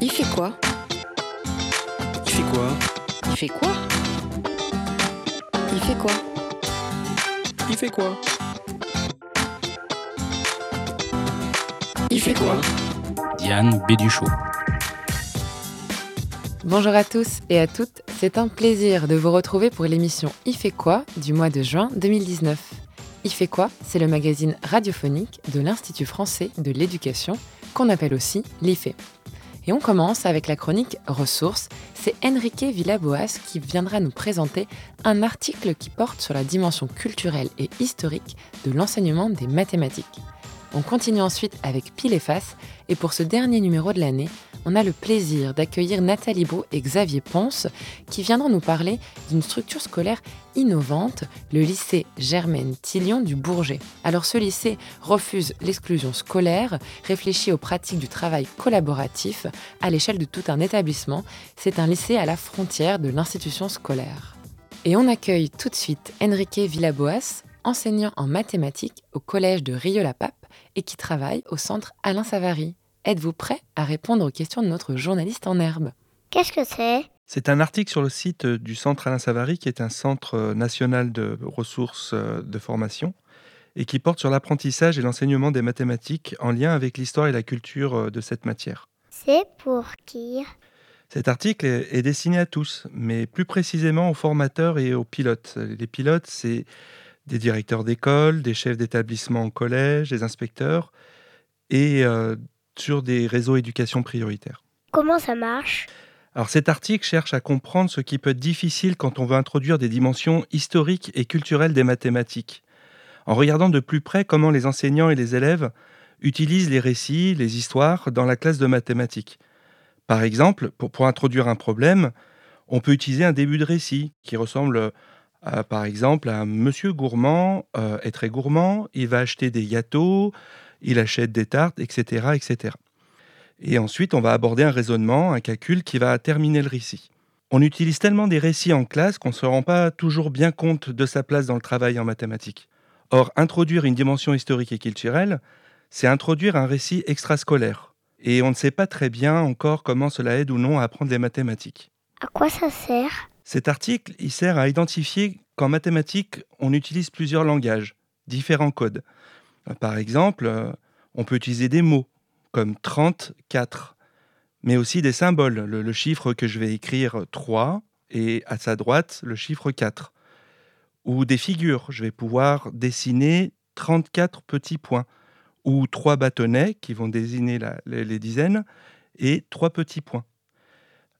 Il fait quoi? Il fait quoi? Il fait quoi? Il fait quoi? Il fait quoi? Il fait quoi? Diane Béduchot. Bonjour à tous et à toutes, c'est un plaisir de vous retrouver pour l'émission Il fait quoi? du mois de juin 2019. Il fait quoi? C'est le magazine radiophonique de l'Institut français de l'éducation, qu'on appelle aussi l'IFE. Et on commence avec la chronique Ressources. C'est Enrique Villaboas qui viendra nous présenter un article qui porte sur la dimension culturelle et historique de l'enseignement des mathématiques. On continue ensuite avec Pile et Face, et pour ce dernier numéro de l'année, on a le plaisir d'accueillir Nathalie Beau et Xavier Ponce qui viendront nous parler d'une structure scolaire innovante, le lycée Germaine Tillion du Bourget. Alors ce lycée refuse l'exclusion scolaire, réfléchit aux pratiques du travail collaboratif à l'échelle de tout un établissement. C'est un lycée à la frontière de l'institution scolaire. Et on accueille tout de suite Enrique Villaboas, enseignant en mathématiques au collège de Rieux-la-Pape et qui travaille au centre Alain Savary. Êtes-vous prêt à répondre aux questions de notre journaliste en herbe? Qu'est-ce que c'est? C'est un article sur le site du Centre Alain Savary, qui est un centre national de ressources de formation, et qui porte sur l'apprentissage et l'enseignement des mathématiques en lien avec l'histoire et la culture de cette matière. C'est pour qui? Cet article est destiné à tous, mais plus précisément aux formateurs et aux pilotes. Les pilotes, c'est des directeurs d'école, des chefs d'établissement en collège, des inspecteurs, et euh, sur des réseaux éducation prioritaires. Comment ça marche? Alors cet article cherche à comprendre ce qui peut être difficile quand on veut introduire des dimensions historiques et culturelles des mathématiques, en regardant de plus près comment les enseignants et les élèves utilisent les récits, les histoires dans la classe de mathématiques. Par exemple, pour, pour introduire un problème, on peut utiliser un début de récit qui ressemble à, par exemple à Monsieur Gourmand euh, est très gourmand, il va acheter des gâteaux, il achète des tartes, etc., etc. Et ensuite, on va aborder un raisonnement, un calcul qui va terminer le récit. On utilise tellement des récits en classe qu'on ne se rend pas toujours bien compte de sa place dans le travail en mathématiques. Or, introduire une dimension historique et culturelle, c'est introduire un récit extrascolaire. Et on ne sait pas très bien encore comment cela aide ou non à apprendre les mathématiques. À quoi ça sert? Cet article, il sert à identifier qu'en mathématiques, on utilise plusieurs langages, différents codes. Par exemple, on peut utiliser des mots comme 34, mais aussi des symboles, le, chiffre que je vais écrire 3 et à sa droite le chiffre 4. Ou des figures, je vais pouvoir dessiner 34 petits points, ou trois bâtonnets qui vont désigner les dizaines, et trois petits points.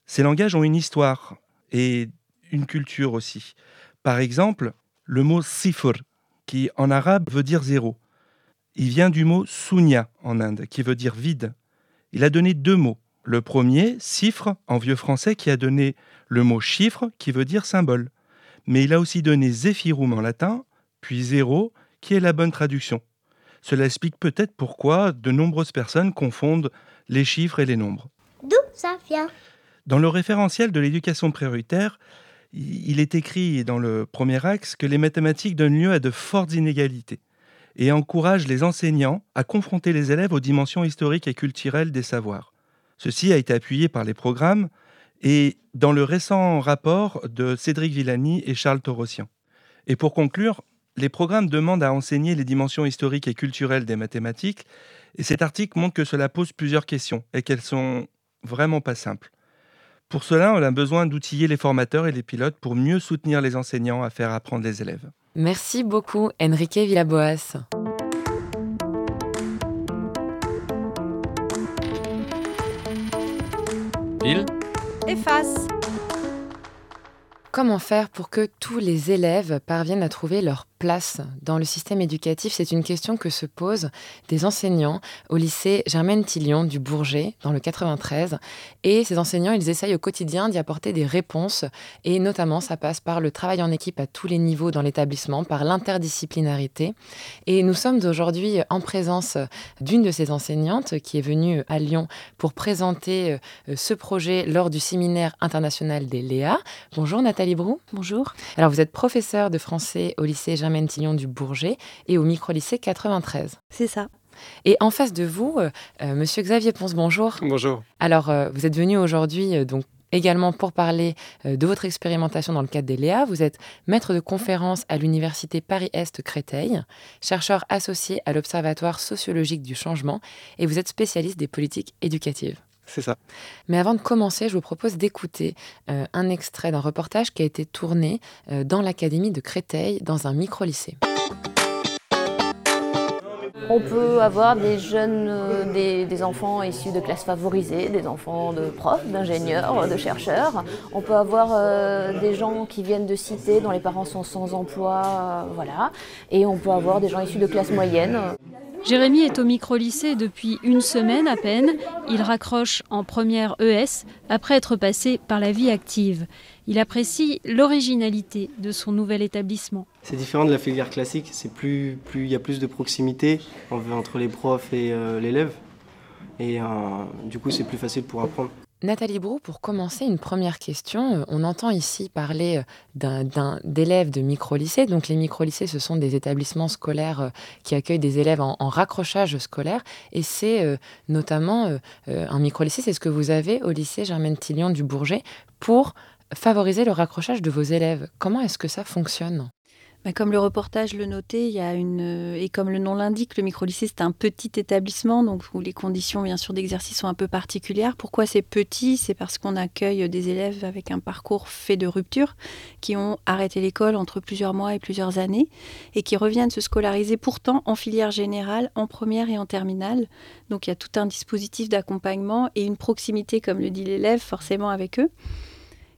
Ces langages ont une histoire et une culture aussi. Par exemple, le mot sifr, qui en arabe veut dire zéro. Il vient du mot sunya en Inde, qui veut dire vide. Il a donné deux mots. Le premier, cifre, en vieux français, qui a donné le mot chiffre, qui veut dire symbole. Mais il a aussi donné zéphirum en latin, puis zéro, qui est la bonne traduction. Cela explique peut-être pourquoi de nombreuses personnes confondent les chiffres et les nombres. D'où ça vient? Dans le référentiel de l'éducation prioritaire, il est écrit dans le premier axe que les mathématiques donnent lieu à de fortes inégalités et encouragent les enseignants à confronter les élèves aux dimensions historiques et culturelles des savoirs. Ceci a été appuyé par les programmes et dans le récent rapport de Cédric Villani et Charles Torossian. Et pour conclure, les programmes demandent à enseigner les dimensions historiques et culturelles des mathématiques, et cet article montre que cela pose plusieurs questions et qu'elles sont vraiment pas simples. Pour cela, on a besoin d'outiller les formateurs et les pilotes pour mieux soutenir les enseignants à faire apprendre les élèves. Merci beaucoup, Enrique Villaboas. Pile Efface. Comment faire pour que tous les élèves parviennent à trouver leur place dans le système éducatif C'est une question que se posent des enseignants au lycée Germaine Tillion du Bourget, dans le 93. Et ces enseignants, ils essayent au quotidien d'y apporter des réponses. Et notamment, ça passe par le travail en équipe à tous les niveaux dans l'établissement, par l'interdisciplinarité. Et nous sommes aujourd'hui en présence d'une de ces enseignantes qui est venue à Lyon pour présenter ce projet lors du séminaire international des Léa. Bonjour Nathalie Brou. Bonjour. Alors vous êtes professeur de français au lycée Germaine Tillon du Bourget et au micro-lycée 93. C'est ça. Et en face de vous, euh, euh, Monsieur Xavier Ponce, bonjour. Bonjour. Alors, euh, vous êtes venu aujourd'hui euh, donc également pour parler euh, de votre expérimentation dans le cadre des Léa. Vous êtes maître de conférence à l'Université Paris-Est Créteil, chercheur associé à l'Observatoire sociologique du changement et vous êtes spécialiste des politiques éducatives. C'est ça. Mais avant de commencer, je vous propose d'écouter euh, un extrait d'un reportage qui a été tourné euh, dans l'Académie de Créteil, dans un micro-lycée. On peut avoir des jeunes, euh, des, des enfants issus de classes favorisées, des enfants de profs, d'ingénieurs, de chercheurs. On peut avoir euh, des gens qui viennent de cités dont les parents sont sans emploi, euh, voilà. Et on peut avoir des gens issus de classes moyennes. Jérémy est au micro-lycée depuis une semaine à peine. Il raccroche en première ES après être passé par la vie active. Il apprécie l'originalité de son nouvel établissement. C'est différent de la filière classique, c'est plus, plus, il y a plus de proximité en- entre les profs et euh, l'élève. Et euh, du coup, c'est plus facile pour apprendre. Nathalie Brou, pour commencer, une première question. Euh, On entend ici parler euh, d'élèves de micro-lycées. Donc les micro-lycées, ce sont des établissements scolaires euh, qui accueillent des élèves en, raccrochage scolaire. Et c'est notamment un micro-lycée, c'est ce que vous avez au lycée Germaine Tillion du Bourget pour favoriser le raccrochage de vos élèves. Comment est-ce que ça fonctionne? Comme le reportage le notait, il y a une euh, et comme le nom l'indique, le micro-lycée c'est un petit établissement donc où les conditions bien sûr d'exercice sont un peu particulières. Pourquoi c'est petit? C'est parce qu'on accueille des élèves avec un parcours fait de rupture qui ont arrêté l'école entre plusieurs mois et plusieurs années et qui reviennent se scolariser pourtant en filière générale, en première et en terminale. Donc il y a tout un dispositif d'accompagnement et une proximité comme le dit l'élève forcément avec eux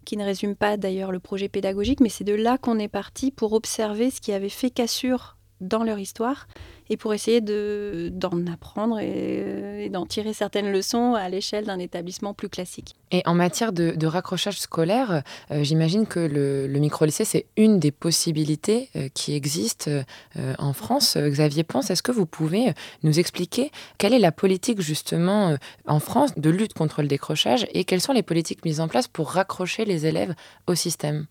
qui ne résume pas d'ailleurs le projet pédagogique, mais c'est de là qu'on est parti pour observer ce qui avait fait cassure dans leur histoire et pour essayer de- d'en apprendre et, et d'en tirer certaines leçons à l'échelle d'un établissement plus classique. Et en matière de, raccrochage scolaire, euh, j'imagine que le, micro-lycée, c'est une des possibilités euh, qui existent euh, en France. Euh, Xavier Ponce, est-ce que vous pouvez euh, nous expliquer quelle est la politique justement euh, en France de lutte contre le décrochage et quelles sont les politiques mises en place pour raccrocher les élèves au système?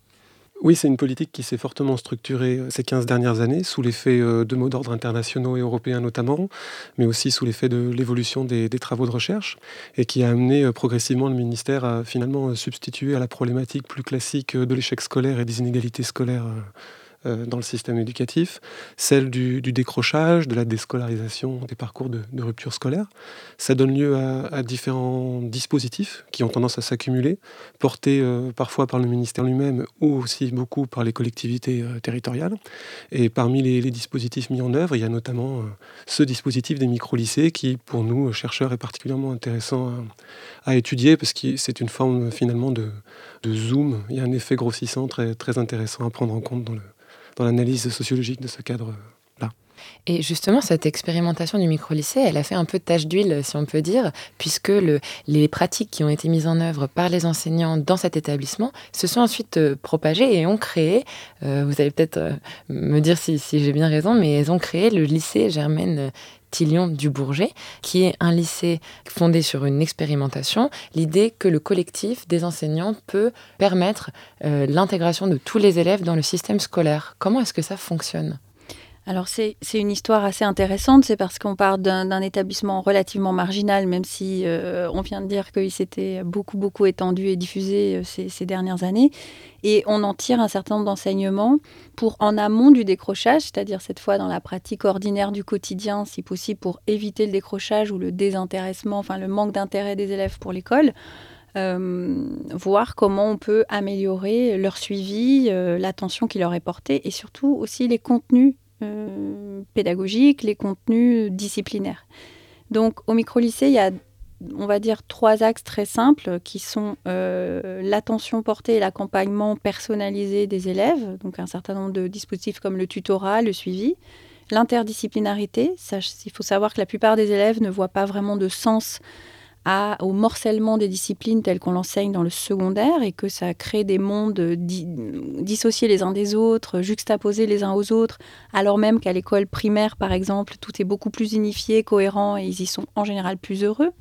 Oui, c'est une politique qui s'est fortement structurée euh, ces 15 dernières années, sous l'effet euh, de mots d'ordre internationaux et européens notamment, mais aussi sous l'effet de l'évolution des, travaux de recherche, et qui a amené euh, progressivement le ministère à finalement substituer à la problématique plus classique de l'échec scolaire et des inégalités scolaires dans le système éducatif, celle du, décrochage, de la déscolarisation des parcours de, rupture scolaire. Ça donne lieu à, différents dispositifs qui ont tendance à s'accumuler, portés euh, parfois par le ministère lui-même ou aussi beaucoup par les collectivités euh, territoriales. Et parmi les, dispositifs mis en œuvre, il y a notamment euh, ce dispositif des micro-lycées qui, pour nous, chercheurs, est particulièrement intéressant à, étudier parce que c'est une forme euh, finalement de, zoom. Il y a un effet grossissant très intéressant à prendre en compte dans le dans l'analyse sociologique de ce cadre-là. Et justement, cette expérimentation du micro-lycée, elle a fait un peu de tache d'huile, si on peut dire, puisque le, les pratiques qui ont été mises en œuvre par les enseignants dans cet établissement se sont ensuite euh, propagées et ont créé, euh, vous allez peut-être euh, me dire si j'ai bien raison, mais elles ont créé le lycée Germaine Tillion du Bourget, qui est un lycée fondé sur une expérimentation, l'idée que le collectif des enseignants peut permettre euh, l'intégration de tous les élèves dans le système scolaire. Comment est-ce que ça fonctionne? Alors c'est une histoire assez intéressante, c'est parce qu'on part d'un établissement relativement marginal, même si euh, on vient de dire qu'il s'était beaucoup beaucoup étendu et diffusé euh, ces, dernières années, et on en tire un certain nombre d'enseignements pour en amont du décrochage, c'est-à-dire cette fois dans la pratique ordinaire du quotidien, si possible pour éviter le décrochage ou le désintéressement, enfin le manque d'intérêt des élèves pour l'école. Euh, voir comment on peut améliorer leur suivi, l'attention qui leur est portée et surtout aussi les contenus euh, pédagogiques, les contenus disciplinaires. Donc au micro-lycée, il y a, on va dire, trois axes très simples qui sont euh, l'attention portée et l'accompagnement personnalisé des élèves, donc un certain nombre de dispositifs comme le tutorat, le suivi. L'interdisciplinarité, il faut savoir que la plupart des élèves ne voient pas vraiment de sens à, au morcellement des disciplines telles qu'on l'enseigne dans le secondaire et que ça crée des mondes di dissociés les uns des autres, juxtaposés les uns aux autres, alors même qu'à l'école primaire, par exemple, tout est beaucoup plus unifié, cohérent et ils y sont en général plus heureux.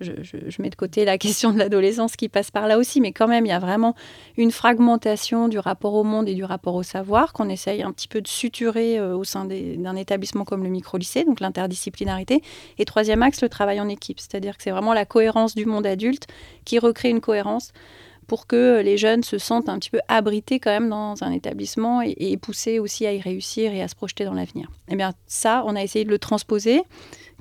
Je, mets de côté la question de l'adolescence qui passe par là aussi, mais quand même, il y a vraiment une fragmentation du rapport au monde et du rapport au savoir qu'on essaye un petit peu de suturer euh, au sein d'un établissement comme le micro-lycée, donc l'interdisciplinarité. Et troisième axe, le travail en équipe, c'est-à-dire que c'est vraiment la cohérence du monde adulte qui recrée une cohérence pour que les jeunes se sentent un petit peu abrités quand même dans un établissement et, poussés aussi à y réussir et à se projeter dans l'avenir. Eh bien, ça, on a essayé de le transposer.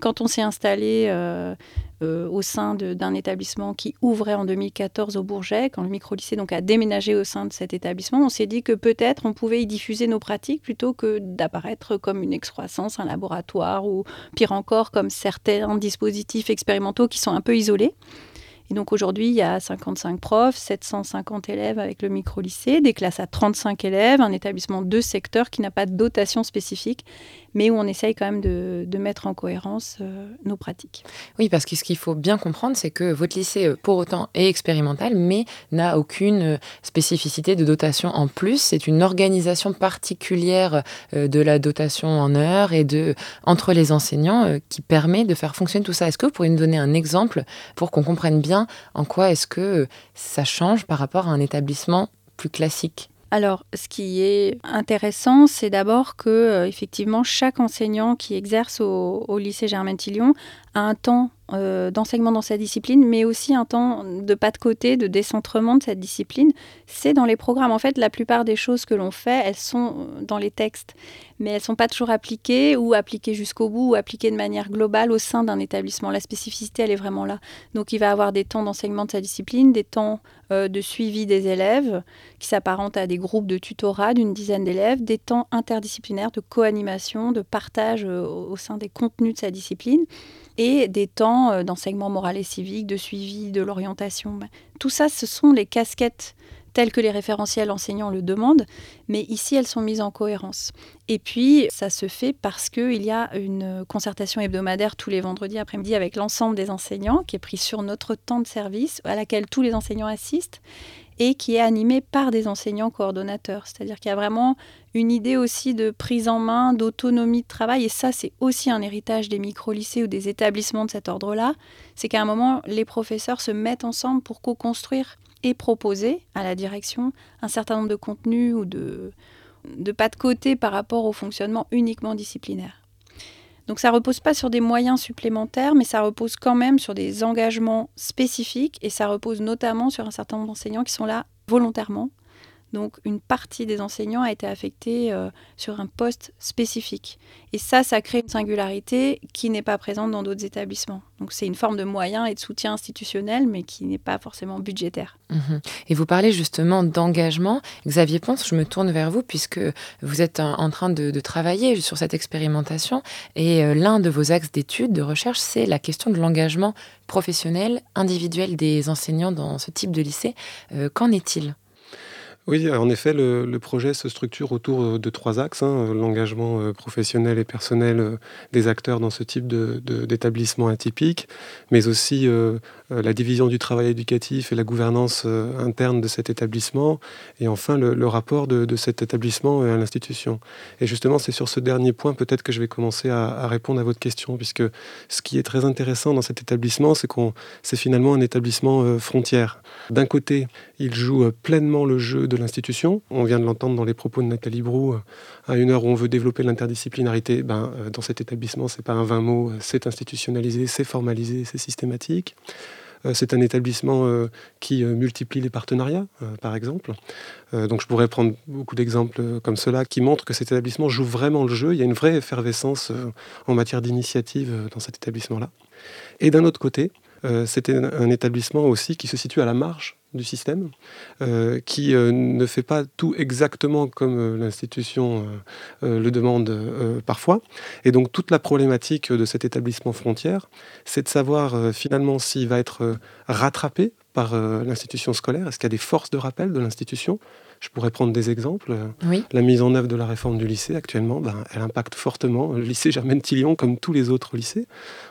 Quand on s'est installé euh, euh, au sein d'un établissement qui ouvrait en 2014 au Bourget, quand le micro-lycée a déménagé au sein de cet établissement, on s'est dit que peut-être on pouvait y diffuser nos pratiques plutôt que d'apparaître comme une excroissance, un laboratoire ou pire encore comme certains dispositifs expérimentaux qui sont un peu isolés. Et donc aujourd'hui, il y a 55 profs, 750 élèves avec le micro-lycée, des classes à 35 élèves, un établissement de secteur qui n'a pas de dotation spécifique mais où on essaye quand même de, mettre en cohérence euh, nos pratiques. Oui, parce que ce qu'il faut bien comprendre, c'est que votre lycée, euh, pour autant, est expérimental, mais n'a aucune euh, spécificité de dotation en plus. C'est une organisation particulière de la dotation en heures et de, entre les enseignants qui permet de faire fonctionner tout ça. Est-ce que vous pourriez nous donner un exemple pour qu'on comprenne bien en quoi est-ce que ça change par rapport à un établissement plus classique? Alors, ce qui est intéressant, c'est d'abord que, euh, effectivement, chaque enseignant qui exerce au, lycée Germain-Tillon a un temps euh, d'enseignement dans sa discipline, mais aussi un temps de pas de côté, de décentrement de cette discipline. C'est dans les programmes. En fait, la plupart des choses que l'on fait, elles sont dans les textes, mais elles sont pas toujours appliquées ou appliquées jusqu'au bout ou appliquées de manière globale au sein d'un établissement. La spécificité, elle est vraiment là. Donc, il va avoir des temps d'enseignement de sa discipline, des temps euh, de suivi des élèves qui s'apparentent à des groupes de tutorat d'une dizaine d'élèves, des temps interdisciplinaires de co-animation, de partage euh, au sein des contenus de sa discipline et des temps euh, d'enseignement moral et civique, de suivi de l'orientation. Bah, tout ça, ce sont les casquettes telles que les référentiels enseignants le demandent, mais ici elles sont mises en cohérence. Et puis ça se fait parce qu'il y a une concertation hebdomadaire tous les vendredis après-midi avec l'ensemble des enseignants qui est prise sur notre temps de service, à laquelle tous les enseignants assistent et qui est animé par des enseignants coordonnateurs. C'est-à-dire qu'il y a vraiment une idée aussi de prise en main, d'autonomie de travail, et ça c'est aussi un héritage des micro-lycées ou des établissements de cet ordre-là, c'est qu'à un moment, les professeurs se mettent ensemble pour co-construire et proposer à la direction un certain nombre de contenus ou de, de pas de côté par rapport au fonctionnement uniquement disciplinaire. Donc ça repose pas sur des moyens supplémentaires, mais ça repose quand même sur des engagements spécifiques et ça repose notamment sur un certain nombre d'enseignants qui sont là volontairement donc une partie des enseignants a été affectée euh, sur un poste spécifique. Et ça, ça crée une singularité qui n'est pas présente dans d'autres établissements. Donc c'est une forme de moyen et de soutien institutionnel, mais qui n'est pas forcément budgétaire. Mhm. Et vous parlez justement d'engagement. Xavier Ponce, je me tourne vers vous puisque vous êtes en train de, travailler sur cette expérimentation. Et euh, l'un de vos axes d'études, de recherche, c'est la question de l'engagement professionnel, individuel des enseignants dans ce type de lycée. Euh, qu'en est-il? Oui, en effet, le, projet se structure autour euh, de trois axes. Hein, l'engagement euh, professionnel et personnel euh, des acteurs dans ce type d'établissement atypique, mais aussi la division du travail éducatif et la gouvernance interne de cet établissement, et enfin le, rapport de, cet établissement à l'institution. Et justement, c'est sur ce dernier point peut-être que je vais commencer à, à, répondre à votre question, puisque ce qui est très intéressant dans cet établissement, c'est qu'on c'est finalement un établissement frontière. D'un côté, il joue pleinement le jeu de l'institution. On vient de l'entendre dans les propos de Nathalie Brou, euh, à une heure où on veut développer l'interdisciplinarité. Ben, euh, dans cet établissement, c'est pas un vain mot, euh, c'est institutionnalisé, c'est formalisé, c'est systématique. C'est un établissement qui multiplie les partenariats, par exemple. Donc je pourrais prendre beaucoup d'exemples comme cela qui montrent que cet établissement joue vraiment le jeu. Il y a une vraie effervescence en matière d'initiative dans cet établissement-là. Et d'un autre côté, c'était un établissement aussi qui se situe à la marge du système, euh, qui euh, ne fait pas tout exactement comme euh, l'institution le demande parfois. Et donc toute la problématique de cet établissement frontière, c'est de savoir finalement s'il va être rattrapé par l'institution scolaire, est-ce qu'il y a des forces de rappel de l'institution Je pourrais prendre des exemples. Oui. La mise en œuvre de la réforme du lycée actuellement, ben, elle impacte fortement le lycée Germaine-Tillion comme tous les autres lycées.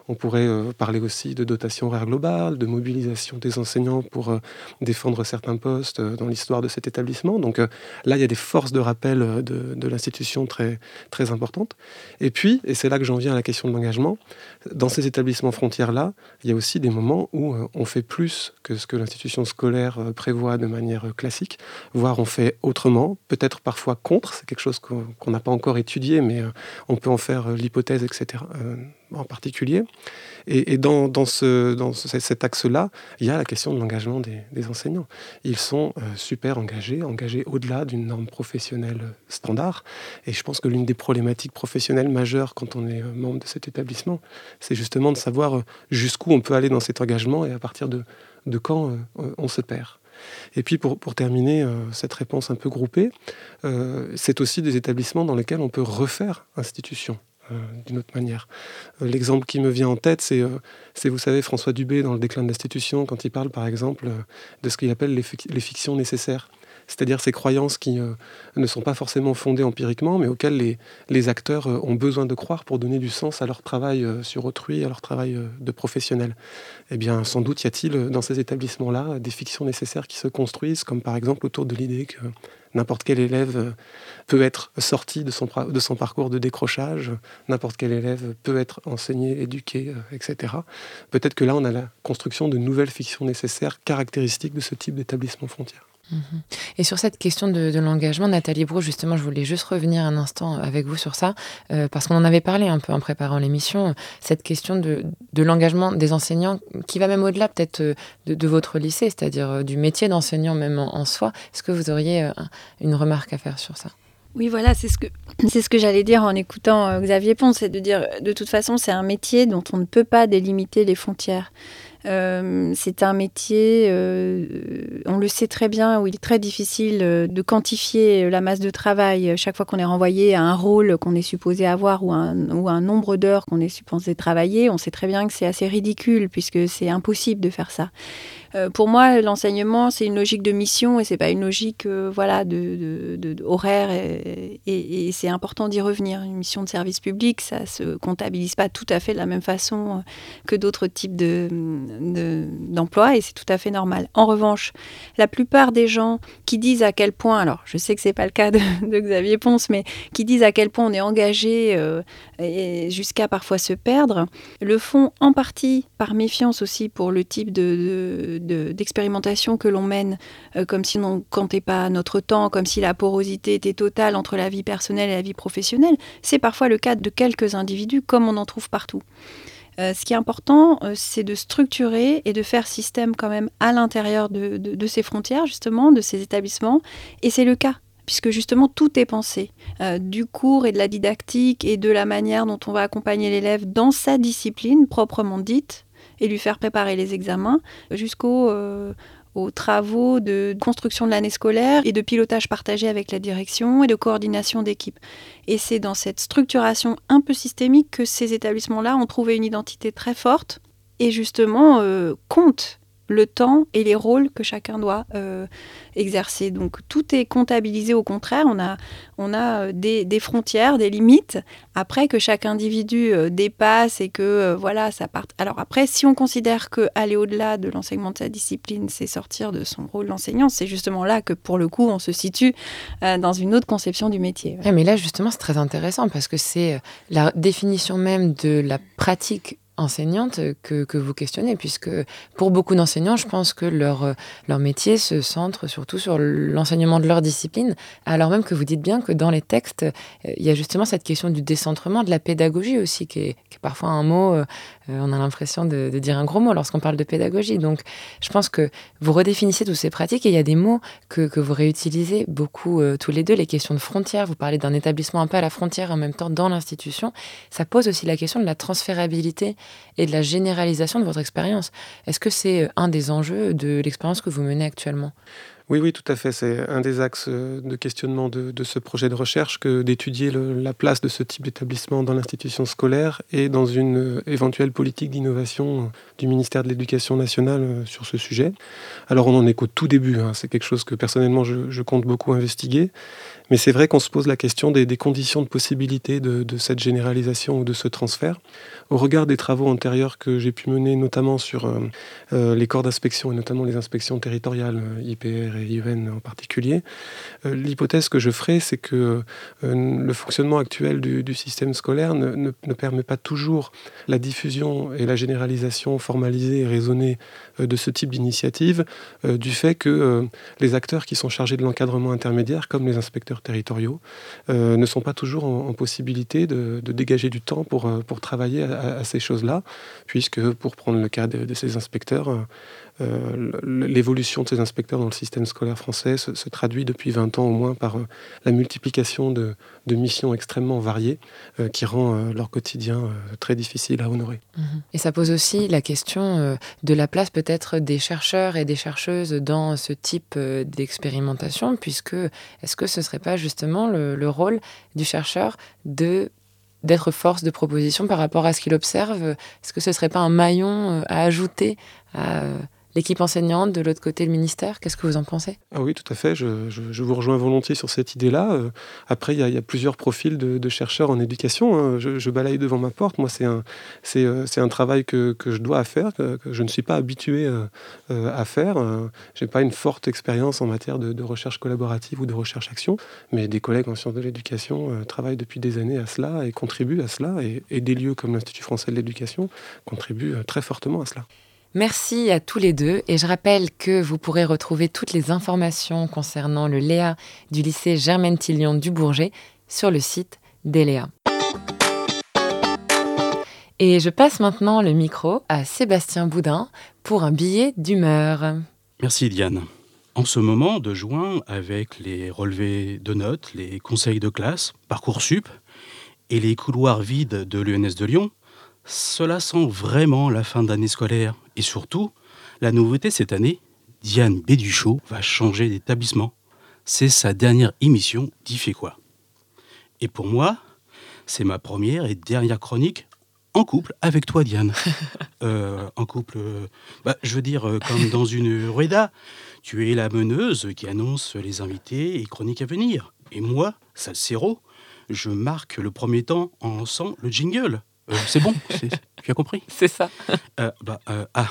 On pourrait euh, parler aussi de dotation horaire globale, de mobilisation des enseignants pour euh, défendre certains postes euh, dans l'histoire de cet établissement. Donc là, il y a des forces de rappel de, de l'institution très, très importantes. Et puis, et c'est là que j'en viens à la question de l'engagement, dans ces établissements frontières-là, il y a aussi des moments où on fait plus que ce que l'institution scolaire prévoit de manière classique, voire on fait autrement, peut-être parfois contre, c'est quelque chose qu'on n'a pas encore étudié, mais on peut en faire l'hypothèse, etc en particulier. Et, dans, ce, dans cet axe-là, il y a la question de l'engagement des, enseignants. Ils sont euh, super engagés, engagés au-delà d'une norme professionnelle standard. Et je pense que l'une des problématiques professionnelles majeures quand on est euh, membre de cet établissement, c'est justement de savoir euh, jusqu'où on peut aller dans cet engagement et à partir de quand on se perd. Et puis pour, terminer cette réponse un peu groupée, c'est aussi des établissements dans lesquels on peut refaire institution. Euh, d'une autre manière. Euh, l'exemple qui me vient en tête, euh, c'est, vous savez, François Dubé dans Le déclin de l'institution, quand il parle, par exemple, de ce qu'il appelle les, fictions nécessaires. C'est-à-dire ces croyances qui ne sont pas forcément fondées empiriquement, mais auxquelles les, acteurs ont besoin de croire pour donner du sens à leur travail sur autrui, à leur travail de professionnel. Eh bien, sans doute y a-t-il dans ces établissements-là des fictions nécessaires qui se construisent, comme par exemple autour de l'idée que N'importe quel élève euh, peut être sorti de son, parcours de décrochage, n'importe quel élève peut être enseigné, éduqué, euh, etc. Peut-être que là, on a la construction de nouvelles fictions nécessaires caractéristiques de ce type d'établissement frontière. Et sur cette question de, l'engagement, Nathalie Brou, justement, je voulais juste revenir un instant avec vous sur ça, euh, parce qu'on en avait parlé un peu en préparant l'émission, cette question de, l'engagement des enseignants, qui va même au-delà peut-être euh, de, votre lycée, c'est-à-dire euh, du métier d'enseignant même en, soi. Est-ce que vous auriez une remarque à faire sur ça? Oui, voilà, c'est ce que ce que j'allais dire en écoutant Xavier Pont, c'est de dire de toute façon c'est un métier dont on ne peut pas délimiter les frontières. Euh, c'est un métier, euh, on le sait très bien, où il est très difficile euh, de quantifier la masse de travail chaque fois qu'on est renvoyé à un rôle qu'on est supposé avoir ou un, ou un nombre d'heures qu'on est supposé travailler. On sait très bien que c'est assez ridicule puisque c'est impossible de faire ça. Euh, pour moi, l'enseignement, c'est une logique de mission et c'est pas une logique euh, voilà, de, horaire. Et, c'est important d'y revenir. Une mission de service public, ça se comptabilise pas tout à fait de la même façon euh, que d'autres types d'emplois et c'est tout à fait normal. En revanche, la plupart des gens qui disent à quel point, alors je sais que c'est pas le cas de, Xavier Ponce, mais qui disent à quel point on est engagé jusqu'à parfois se perdre, le font en partie par méfiance aussi pour le type de d'expérimentation que l'on mène, euh, comme si on ne comptait pas notre temps, comme si la porosité était totale entre la vie personnelle et la vie professionnelle. C'est parfois le cas de quelques individus, comme on en trouve partout. Euh, ce qui est important, euh, c'est de structurer et de faire système quand même à l'intérieur de, de, ces frontières, justement, de ces établissements. Et c'est le cas puisque justement tout est pensé, du cours et de la didactique et de la manière dont on va accompagner l'élève dans sa discipline proprement dite, et lui faire préparer les examens jusqu'aux euh, travaux de construction de l'année scolaire et de pilotage partagé avec la direction et de coordination d'équipe. Et c'est dans cette structuration un peu systémique que ces établissements-là ont trouvé une identité très forte et justement euh, comptent le temps et les rôles que chacun doit euh, exercer. Donc tout est comptabilisé au contraire, on a, on a euh, des, frontières, des limites, après que chaque individu euh, dépasse et que voilà, ça parte. Alors après, si on considère que aller au-delà de l'enseignement de sa discipline, c'est sortir de son rôle d'enseignant, c'est justement là que pour le coup, on se situe dans une autre conception du métier. mais là, justement, c'est très intéressant parce que c'est la définition même de la pratique enseignante que, vous questionnez, puisque pour beaucoup d'enseignants, je pense que leur, métier se centre surtout sur l'enseignement de leur discipline, alors même que vous dites bien que dans les textes, il y a justement cette question du décentrement, de la pédagogie aussi, qui est, qui est parfois un mot, euh, on a l'impression de, dire un gros mot lorsqu'on parle de pédagogie. Donc je pense que vous redéfinissez toutes ces pratiques et il y a des mots que, vous réutilisez beaucoup euh, tous les deux, les questions de frontières, vous parlez d'un établissement un peu à la frontière en même temps dans l'institution, ça pose aussi la question de la transférabilité et de la généralisation de votre expérience. Est-ce que c'est euh, un des enjeux de l'expérience que vous menez actuellement? Oui, oui, tout à fait. C'est un des axes euh, de questionnement de, ce projet de recherche que d'étudier la place de ce type d'établissement dans l'institution scolaire et dans une euh, éventuelle politique d'innovation euh, du ministère de l'Éducation nationale sur ce sujet. Alors on en est qu'au tout début, hein. c'est quelque chose que personnellement je compte beaucoup investiguer. Mais c'est vrai qu'on se pose la question des, conditions de possibilité de, cette généralisation ou de ce transfert. Au regard des travaux antérieurs que j'ai pu mener, notamment sur euh, euh, les corps d'inspection et notamment les inspections territoriales, euh, IPR et IEN en particulier, l'hypothèse que je ferai, c'est que le fonctionnement actuel du, système scolaire ne, ne, permet pas toujours la diffusion et la généralisation formalisée et raisonnée de ce type d'initiative, du fait que les acteurs qui sont chargés de l'encadrement intermédiaire, comme les inspecteurs territoriaux euh, ne sont pas toujours en, possibilité de, dégager du temps pour, euh, pour travailler à, ces choses-là, puisque pour prendre le cas de, ces inspecteurs, euh, l'évolution de ces inspecteurs dans le système scolaire français se, traduit depuis 20 ans au moins par la multiplication de, missions extrêmement variées qui rend leur quotidien très difficile à honorer. Mhm. Et ça pose aussi la question de la place peut-être des chercheurs et des chercheuses dans ce type d'expérimentation, puisque est-ce que ce serait pas justement le, rôle du chercheur de d'être force de proposition par rapport à ce qu'il observe? Est-ce que ce ne serait pas un maillon euh, à ajouter à l'équipe enseignante, de l'autre côté le ministère. Qu'est-ce que vous en pensez? Ah Oui, tout à fait. Je, vous rejoins volontiers sur cette idée-là. Euh, après, il y, a plusieurs profils de, chercheurs en éducation. Hein. Je, balaye devant ma porte. Moi, c'est un, c'est, euh, un travail que, que, je dois faire, que, je ne suis pas habitué euh, à faire. Je n'ai pas une forte expérience en matière de, recherche collaborative ou de recherche-action, mais des collègues en sciences de l'éducation travaillent depuis des années à cela et contribuent à cela. Et des lieux comme l'Institut français de l'éducation contribuent très fortement à cela. Merci à tous les deux et je rappelle que vous pourrez retrouver toutes les informations concernant le Léa du lycée Germaine Tillion du Bourget sur le site d'ELEA. Et je passe maintenant le micro à Sébastien Boudin pour un billet d'humeur. Merci Diane. En ce moment de juin, avec les relevés de notes, les conseils de classe, Parcoursup et les couloirs vides de l'UNS de Lyon, cela sent vraiment la fin d'année scolaire. Et surtout, la nouveauté cette année, Diane Béduchot va changer d'établissement. C'est sa dernière émission d'Y fait quoi Et pour moi, c'est ma première et dernière chronique en couple avec toi, Diane. Euh, en couple, euh, bah, je veux dire, euh, comme dans une rueda. Tu es la meneuse qui annonce les invités et chroniques à venir. Et moi, Salcero, je marque le premier temps en lançant le jingle. Euh, c'est bon, tu as compris C'est ça. Euh, bah, euh, ah,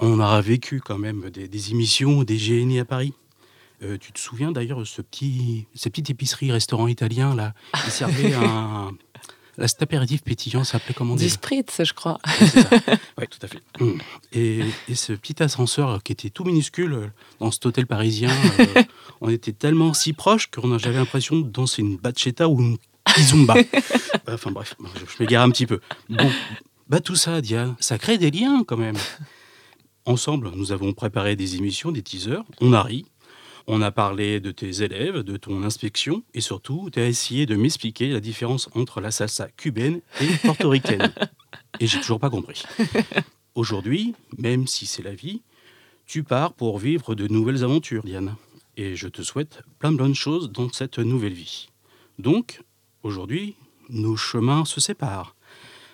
on aura vécu quand même des, émissions, des GNI à Paris. tu te souviens d'ailleurs de ce petit, cette petite épicerie, restaurant italien là, qui servait un, cet apéritif pétillant s'appelait comment Du spritz, je crois. Oui, tout à fait. Et, ce petit ascenseur qui était tout minuscule dans cet hôtel parisien, on était tellement si proches qu'on j'avais l'impression de danser une bachata ou une Zumba. enfin bref, je m'égare un petit peu. Bon, bah tout ça, Diane, ça crée des liens quand même. Ensemble, nous avons préparé des émissions, des teasers, on a ri, on a parlé de tes élèves, de ton inspection, et surtout, tu as essayé de m'expliquer la différence entre la salsa cubaine et portoricaine. et j'ai toujours pas compris. Aujourd'hui, même si c'est la vie, tu pars pour vivre de nouvelles aventures, Diane. Et je te souhaite plein de bonnes choses dans cette nouvelle vie. Donc, Aujourd'hui, nos chemins se séparent,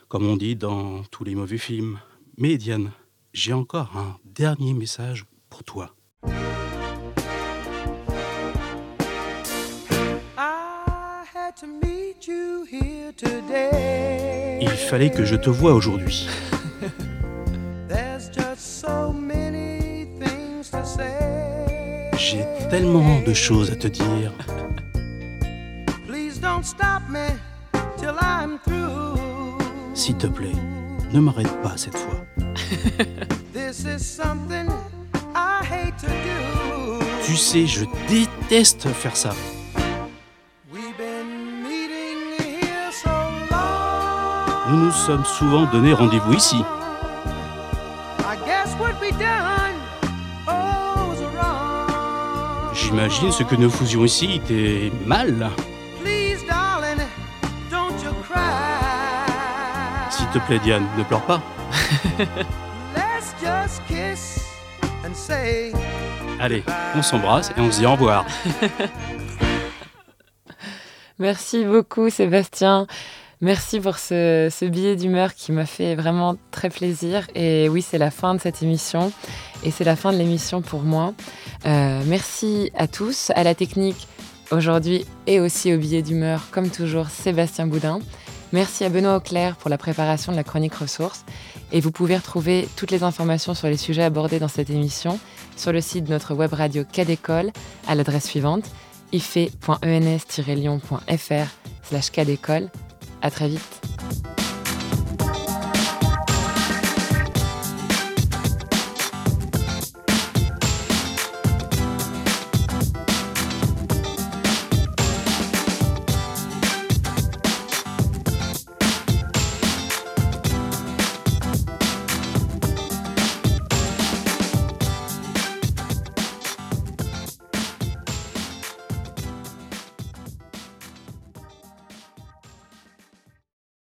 comme on dit dans tous les mauvais films. Mais Diane, j'ai encore un dernier message pour toi. Il fallait que je te voie aujourd'hui. J'ai tellement de choses à te dire. S'il te plaît, ne m'arrête pas cette fois. Tu sais, je déteste faire ça. Nous nous sommes souvent donné rendez-vous ici. J'imagine ce que nous faisions ici était mal. Te plaît, Diane, ne pleure pas. Allez, on s'embrasse et on se dit au revoir. Merci beaucoup Sébastien. Merci pour ce, ce billet d'humeur qui m'a fait vraiment très plaisir. Et oui, c'est la fin de cette émission. Et c'est la fin de l'émission pour moi. Euh, merci à tous, à la technique aujourd'hui et aussi au billet d'humeur, comme toujours, Sébastien Boudin. Merci à Benoît Auclair pour la préparation de la chronique ressources. Et vous pouvez retrouver toutes les informations sur les sujets abordés dans cette émission sur le site de notre web radio Cadécole à l'adresse suivante ife.ens-lyon.fr slash cadécole. À très vite.